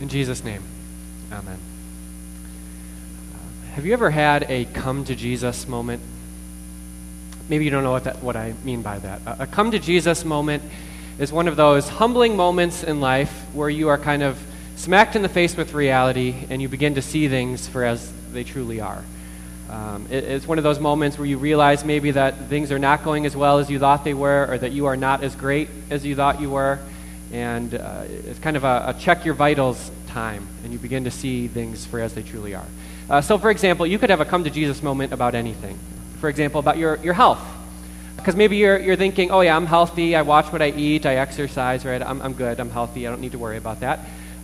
In Jesus' name, amen. Have you ever had a come to Jesus moment? Maybe you don't know what, that, what I mean by that. A, a come to Jesus moment is one of those humbling moments in life where you are kind of smacked in the face with reality and you begin to see things for as they truly are. Um, it, it's one of those moments where you realize maybe that things are not going as well as you thought they were, or that you are not as great as you thought you were. And uh, it's kind of a, a, check your vitals time, and you begin to see things for as they truly are. Uh, so, for example, you could have a come to Jesus moment about anything. For example, about your, your health. Because maybe you're, you're thinking, oh, yeah, I'm healthy, I watch what I eat, I exercise, right? I'm, I'm good, I'm healthy, I don't need to worry about that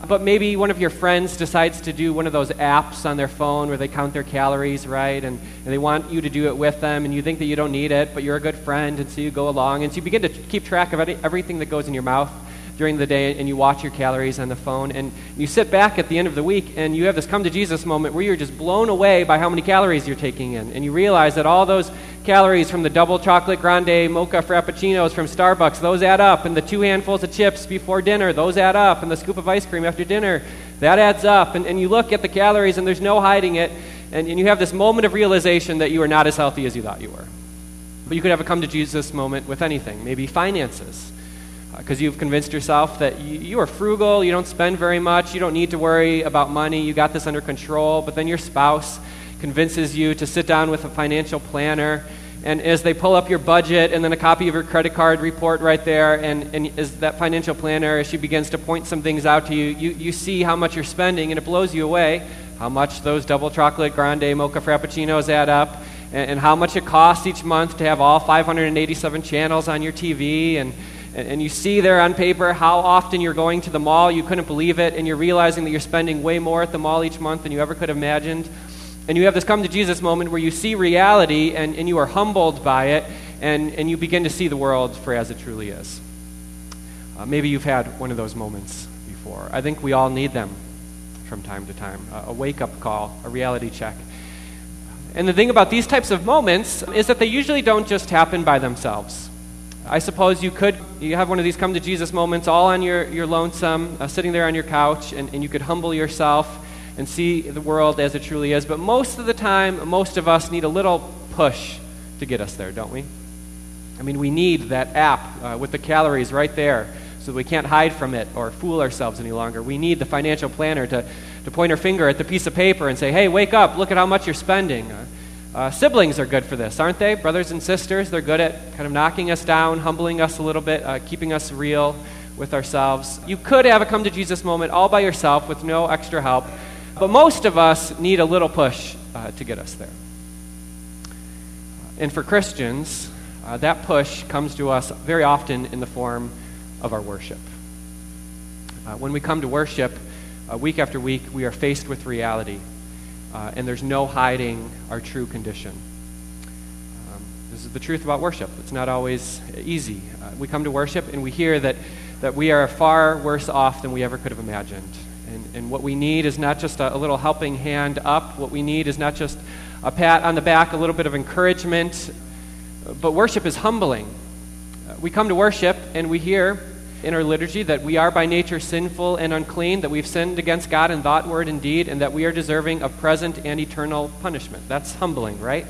but maybe one of your friends decides to do one of those apps on their phone where they count their calories, right? And, and they want you to do it with them, and you think that you don't need it, but you're a good friend, and so you go along, and so you begin to keep track of everything that goes in your mouth during the day, and you watch your calories on the phone, and you sit back at the end of the week, and you have this come to Jesus moment where you're just blown away by how many calories you're taking in, and you realize that all those calories from the double chocolate grande mocha frappuccinos from Starbucks, those add up. And the two handfuls of chips before dinner, those add up. And the scoop of ice cream after dinner, that adds up. And, and you look at the calories and there's no hiding it. And, and you have this moment of realization that you are not as healthy as you thought you were. But you could have a come to Jesus moment with anything, maybe finances. Because you've convinced yourself that you, you are frugal, you don't spend very much, you don't need to worry about money, you got this under control. But then your spouse convinces you to sit down with a financial planner. And as they pull up your budget and then a copy of your credit card report right there, and, and as that financial planner, as she begins to point some things out to you, you, you see how much you're spending, and it blows you away how much those double chocolate grande mocha frappuccinos add up, and how much it costs each month to have all 587 channels on your TV, and, and you see there on paper how often you're going to the mall. You couldn't believe it, and you're realizing that you're spending way more at the mall each month than you ever could have imagined. And you have this come to Jesus moment where you see reality and, and you are humbled by it and, and you begin to see the world for as it truly is. Uh, maybe you've had one of those moments before. I think we all need them from time to time uh, a wake up call, a reality check. And the thing about these types of moments is that they usually don't just happen by themselves. I suppose you could you have one of these come to Jesus moments all on your, your lonesome, uh, sitting there on your couch, and, and you could humble yourself and see the world as it truly is. But most of the time, most of us need a little push to get us there, don't we? I mean, we need that app uh, with the calories right there so we can't hide from it or fool ourselves any longer. We need the financial planner to, to point her finger at the piece of paper and say, hey, wake up, look at how much you're spending. Uh, uh, siblings are good for this, aren't they? Brothers and sisters, they're good at kind of knocking us down, humbling us a little bit, uh, keeping us real with ourselves. You could have a come to Jesus moment all by yourself with no extra help. But most of us need a little push uh, to get us there. And for Christians, uh, that push comes to us very often in the form of our worship. Uh, when we come to worship, uh, week after week, we are faced with reality, uh, and there's no hiding our true condition. Um, this is the truth about worship. It's not always easy. Uh, we come to worship, and we hear that, that we are far worse off than we ever could have imagined. And, and what we need is not just a, a little helping hand up. What we need is not just a pat on the back, a little bit of encouragement. But worship is humbling. Uh, we come to worship and we hear in our liturgy that we are by nature sinful and unclean, that we've sinned against God in thought, word, and deed, and that we are deserving of present and eternal punishment. That's humbling, right?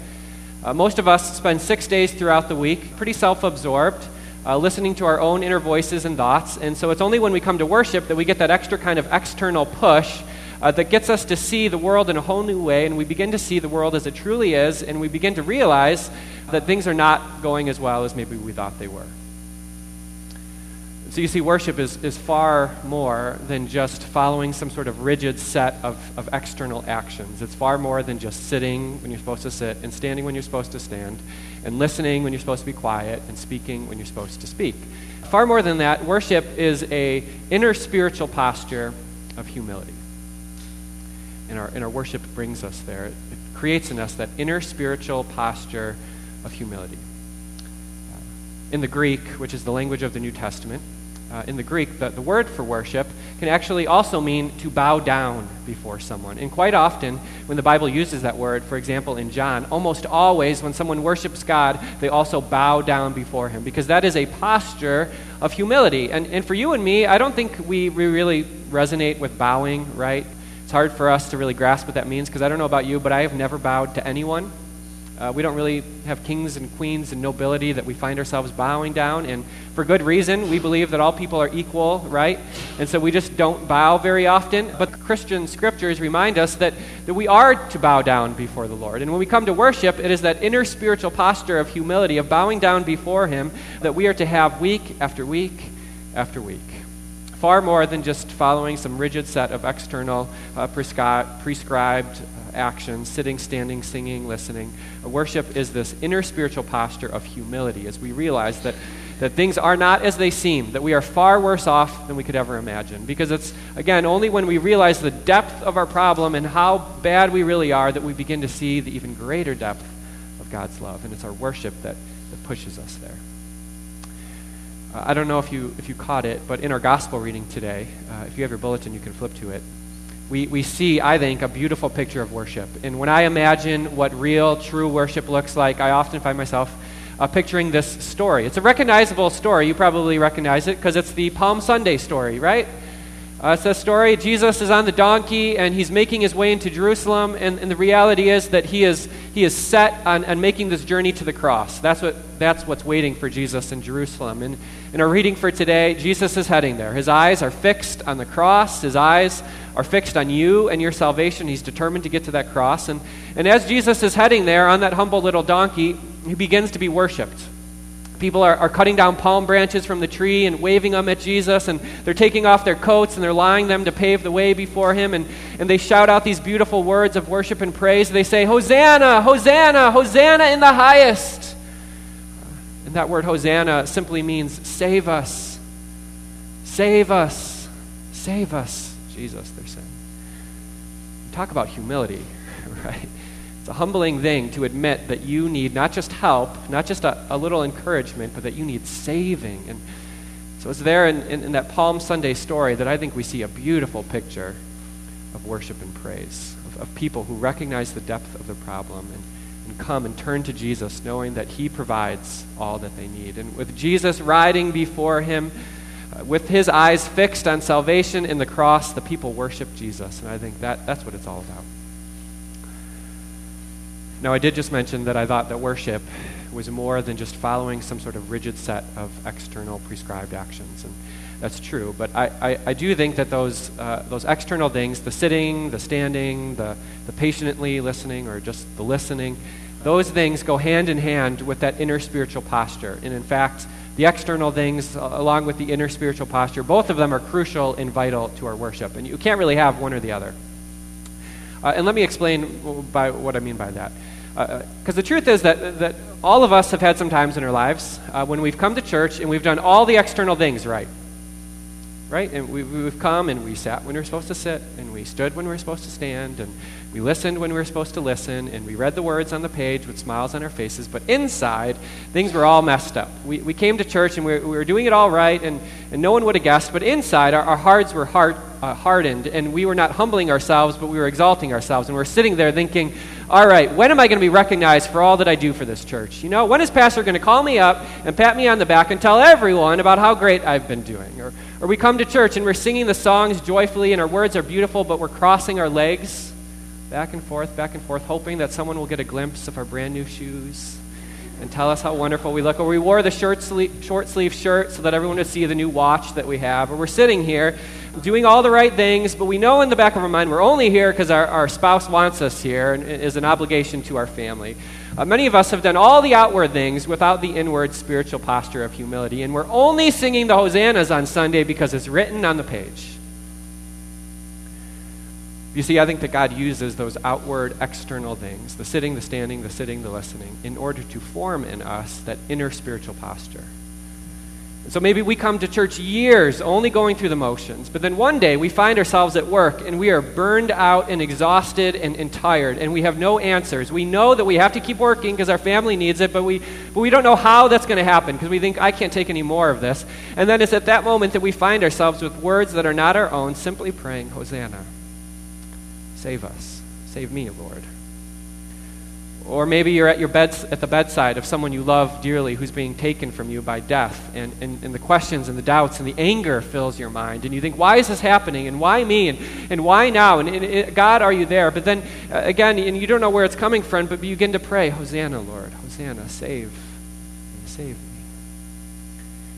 Uh, most of us spend six days throughout the week pretty self absorbed uh, listening to our own inner voices and thoughts. And so it's only when we come to worship that we get that extra kind of external push uh, that gets us to see the world in a whole new way, and we begin to see the world as it truly is, and we begin to realize that things are not going as well as maybe we thought they were. So you see, worship is, is far more than just following some sort of rigid set of, of external actions. It's far more than just sitting when you're supposed to sit and standing when you're supposed to stand and listening when you're supposed to be quiet and speaking when you're supposed to speak. Far more than that, worship is a inner spiritual posture of humility. And our, and our worship brings us there. It, it creates in us that inner spiritual posture of humility. In the Greek, which is the language of the New Testament, uh, in the Greek, the, the word for worship, can actually also mean to bow down before someone. And quite often, when the Bible uses that word, for example, in John, almost always when someone worships God, they also bow down before him because that is a posture of humility. And, and for you and me, I don't think we, we really resonate with bowing, right? It's hard for us to really grasp what that means because I don't know about you, but I have never bowed to anyone. Uh, we don't really have kings and queens and nobility that we find ourselves bowing down, and for good reason. We believe that all people are equal, right? And so we just don't bow very often. But Christian scriptures remind us that, that we are to bow down before the Lord. And when we come to worship, it is that inner spiritual posture of humility, of bowing down before Him, that we are to have week after week after week far more than just following some rigid set of external uh, prescri- prescribed actions sitting, standing, singing, listening. worship is this inner spiritual posture of humility as we realize that, that things are not as they seem, that we are far worse off than we could ever imagine. Because it's, again, only when we realize the depth of our problem and how bad we really are that we begin to see the even greater depth of God's love. And it's our worship that, that pushes us there. Uh, I don't know if you, if you caught it, but in our gospel reading today, uh, if you have your bulletin, you can flip to it. We, we see, I think, a beautiful picture of worship. And when I imagine what real, true worship looks like, I often find myself uh, picturing this story. It's a recognizable story. You probably recognize it because it's the Palm Sunday story, right? Uh, it's a story. Jesus is on the donkey and he's making his way into Jerusalem, and, and the reality is that he is, he is set on, on making this journey to the cross. That's, what, that's what's waiting for Jesus in Jerusalem. And in our reading for today, Jesus is heading there. His eyes are fixed on the cross, his eyes are fixed on you and your salvation. He's determined to get to that cross. And, and as Jesus is heading there on that humble little donkey, he begins to be worshiped. People are, are cutting down palm branches from the tree and waving them at Jesus, and they're taking off their coats and they're lying them to pave the way before him, and, and they shout out these beautiful words of worship and praise. They say, Hosanna, Hosanna, Hosanna in the highest. And that word Hosanna simply means save us, save us, save us, Jesus, they're saying. Talk about humility, right? It's a humbling thing to admit that you need not just help, not just a, a little encouragement, but that you need saving. And so it's there in, in, in, that Palm Sunday story that I think we see a beautiful picture of worship and praise, of, of people who recognize the depth of the problem and, and come and turn to Jesus, knowing that He provides all that they need. And with Jesus riding before Him, with His eyes fixed on salvation in the cross, the people worship Jesus. And I think that, that's what it's all about. Now, I did just mention that I thought that worship was more than just following some sort of rigid set of external prescribed actions. And that's true. But I, I, I do think that those, uh, those external things, the sitting, the standing, the, the patiently listening, or just the listening, those things go hand in hand with that inner spiritual posture. And in fact, the external things, along with the inner spiritual posture, both of them are crucial and vital to our worship. And you can't really have one or the other. Uh, and let me explain by what I mean by that. Because uh, the truth is that, that all of us have had some times in our lives uh, when we've come to church and we've done all the external things right. Right? And we, we've come and we sat when we were supposed to sit, and we stood when we were supposed to stand, and we listened when we were supposed to listen, and we read the words on the page with smiles on our faces. But inside, things were all messed up. We, we came to church and we we were doing it all right, and, and no one would have guessed. But inside, our, our hearts were heart, uh, hardened, and we were not humbling ourselves, but we were exalting ourselves. And we we're sitting there thinking, all right, when am I going to be recognized for all that I do for this church? You know, when is Pastor going to call me up and pat me on the back and tell everyone about how great I've been doing? Or, or we come to church and we're singing the songs joyfully and our words are beautiful, but we're crossing our legs back and forth, back and forth, hoping that someone will get a glimpse of our brand new shoes and tell us how wonderful we look. Or we wore the short sleeve, short sleeve shirt so that everyone would see the new watch that we have. Or we're sitting here doing all the right things, but we know in the back of our mind we're only here because our, our spouse wants us here and is an obligation to our family. Uh, many of us have done all the outward things without the inward spiritual posture of humility, and we're only singing the hosannas on Sunday because it's written on the page. You see, I think that God uses those outward, external things the sitting, the standing, the sitting, the listening in order to form in us that inner spiritual posture. And So maybe we come to church years only going through the motions, but then one day we find ourselves at work and we are burned out and exhausted and, and tired and we have no answers. We know that we have to keep working because our family needs it, but we, but we don't know how that's going to happen because we think, I can't take any more of this. And then it's at that moment that we find ourselves with words that are not our own, simply praying, Hosanna, save us, save me, Lord. Or maybe you're at, your bed, at the bedside of someone you love dearly who's being taken from you by death, and, and, and the questions and the doubts and the anger fills your mind. And you think, why is this happening? And why me? And, and why now? And, and, and God, are you there? But then, uh, again, and you don't know where it's coming from, but you begin to pray, Hosanna, Lord, Hosanna, save, save me.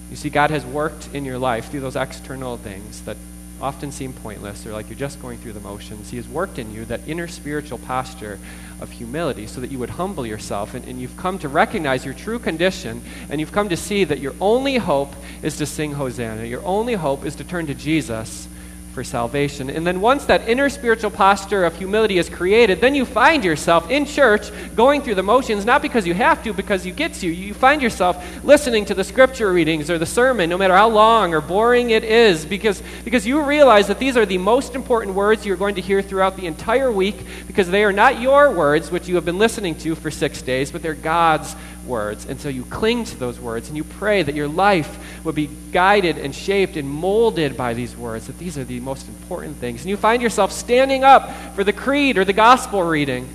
You see, God has worked in your life through those external things that often seem pointless or like you're just going through the motions. He has worked in you that inner spiritual posture of humility so that you would humble yourself and, and you've come to recognize your true condition and you've come to see that your only hope is to sing Hosanna. Your only hope is to turn to Jesus for salvation. And then once that inner spiritual posture of humility is created, then you find yourself in church going through the motions, not because you have to, because you get to. You find yourself listening to the scripture readings or the sermon, no matter how long or boring it is, because, because you realize that these are the most important words you're going to hear throughout the entire week, because they are not your words, which you have been listening to for six days, but they're God's words. And so you cling to those words and you pray that your life would be guided and shaped and molded by these words, that these are the most important things. And you find yourself standing up for the creed or the gospel reading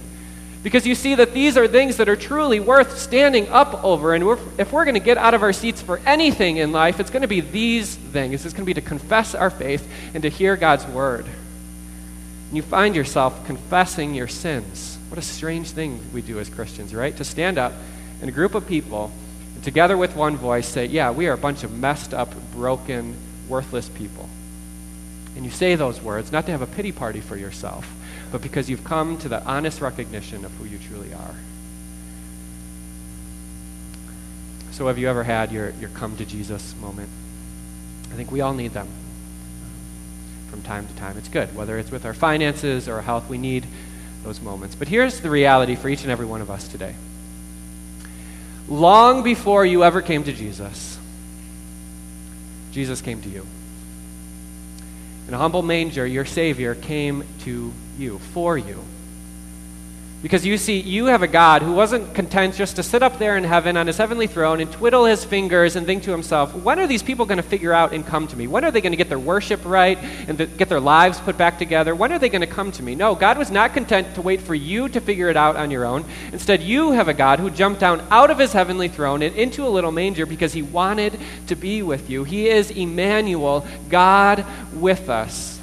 because you see that these are things that are truly worth standing up over. And we're, if we're going to get out of our seats for anything in life, it's going to be these things. It's going to be to confess our faith and to hear God's word. And you find yourself confessing your sins. What a strange thing we do as Christians, right? To stand up and a group of people, together with one voice, say, Yeah, we are a bunch of messed up, broken, worthless people. And you say those words not to have a pity party for yourself, but because you've come to the honest recognition of who you truly are. So, have you ever had your, your come to Jesus moment? I think we all need them from time to time. It's good, whether it's with our finances or our health, we need those moments. But here's the reality for each and every one of us today long before you ever came to Jesus, Jesus came to you. In a humble manger, your Savior came to you, for you. Because you see, you have a God who wasn't content just to sit up there in heaven on his heavenly throne and twiddle his fingers and think to himself, when are these people going to figure out and come to me? When are they going to get their worship right and th- get their lives put back together? When are they going to come to me? No, God was not content to wait for you to figure it out on your own. Instead, you have a God who jumped down out of his heavenly throne and into a little manger because he wanted to be with you. He is Emmanuel, God with us.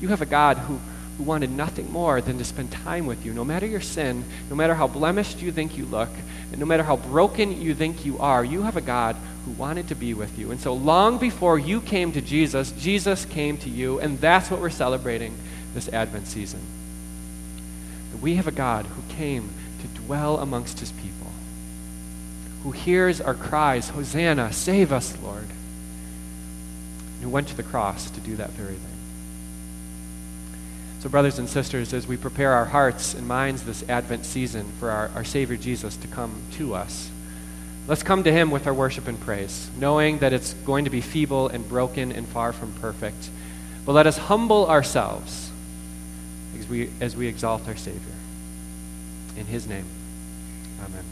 You have a God who who wanted nothing more than to spend time with you, no matter your sin, no matter how blemished you think you look, and no matter how broken you think you are, you have a God who wanted to be with you. And so, long before you came to Jesus, Jesus came to you, and that's what we're celebrating this Advent season. we have a God who came to dwell amongst his people, who hears our cries, Hosanna, save us, Lord, and who went to the cross to do that very thing. So, brothers and sisters, as we prepare our hearts and minds this Advent season for our, our Savior Jesus to come to us, let's come to Him with our worship and praise, knowing that it's going to be feeble and broken and far from perfect. But let us humble ourselves as we, as we exalt our Savior. In His name, amen.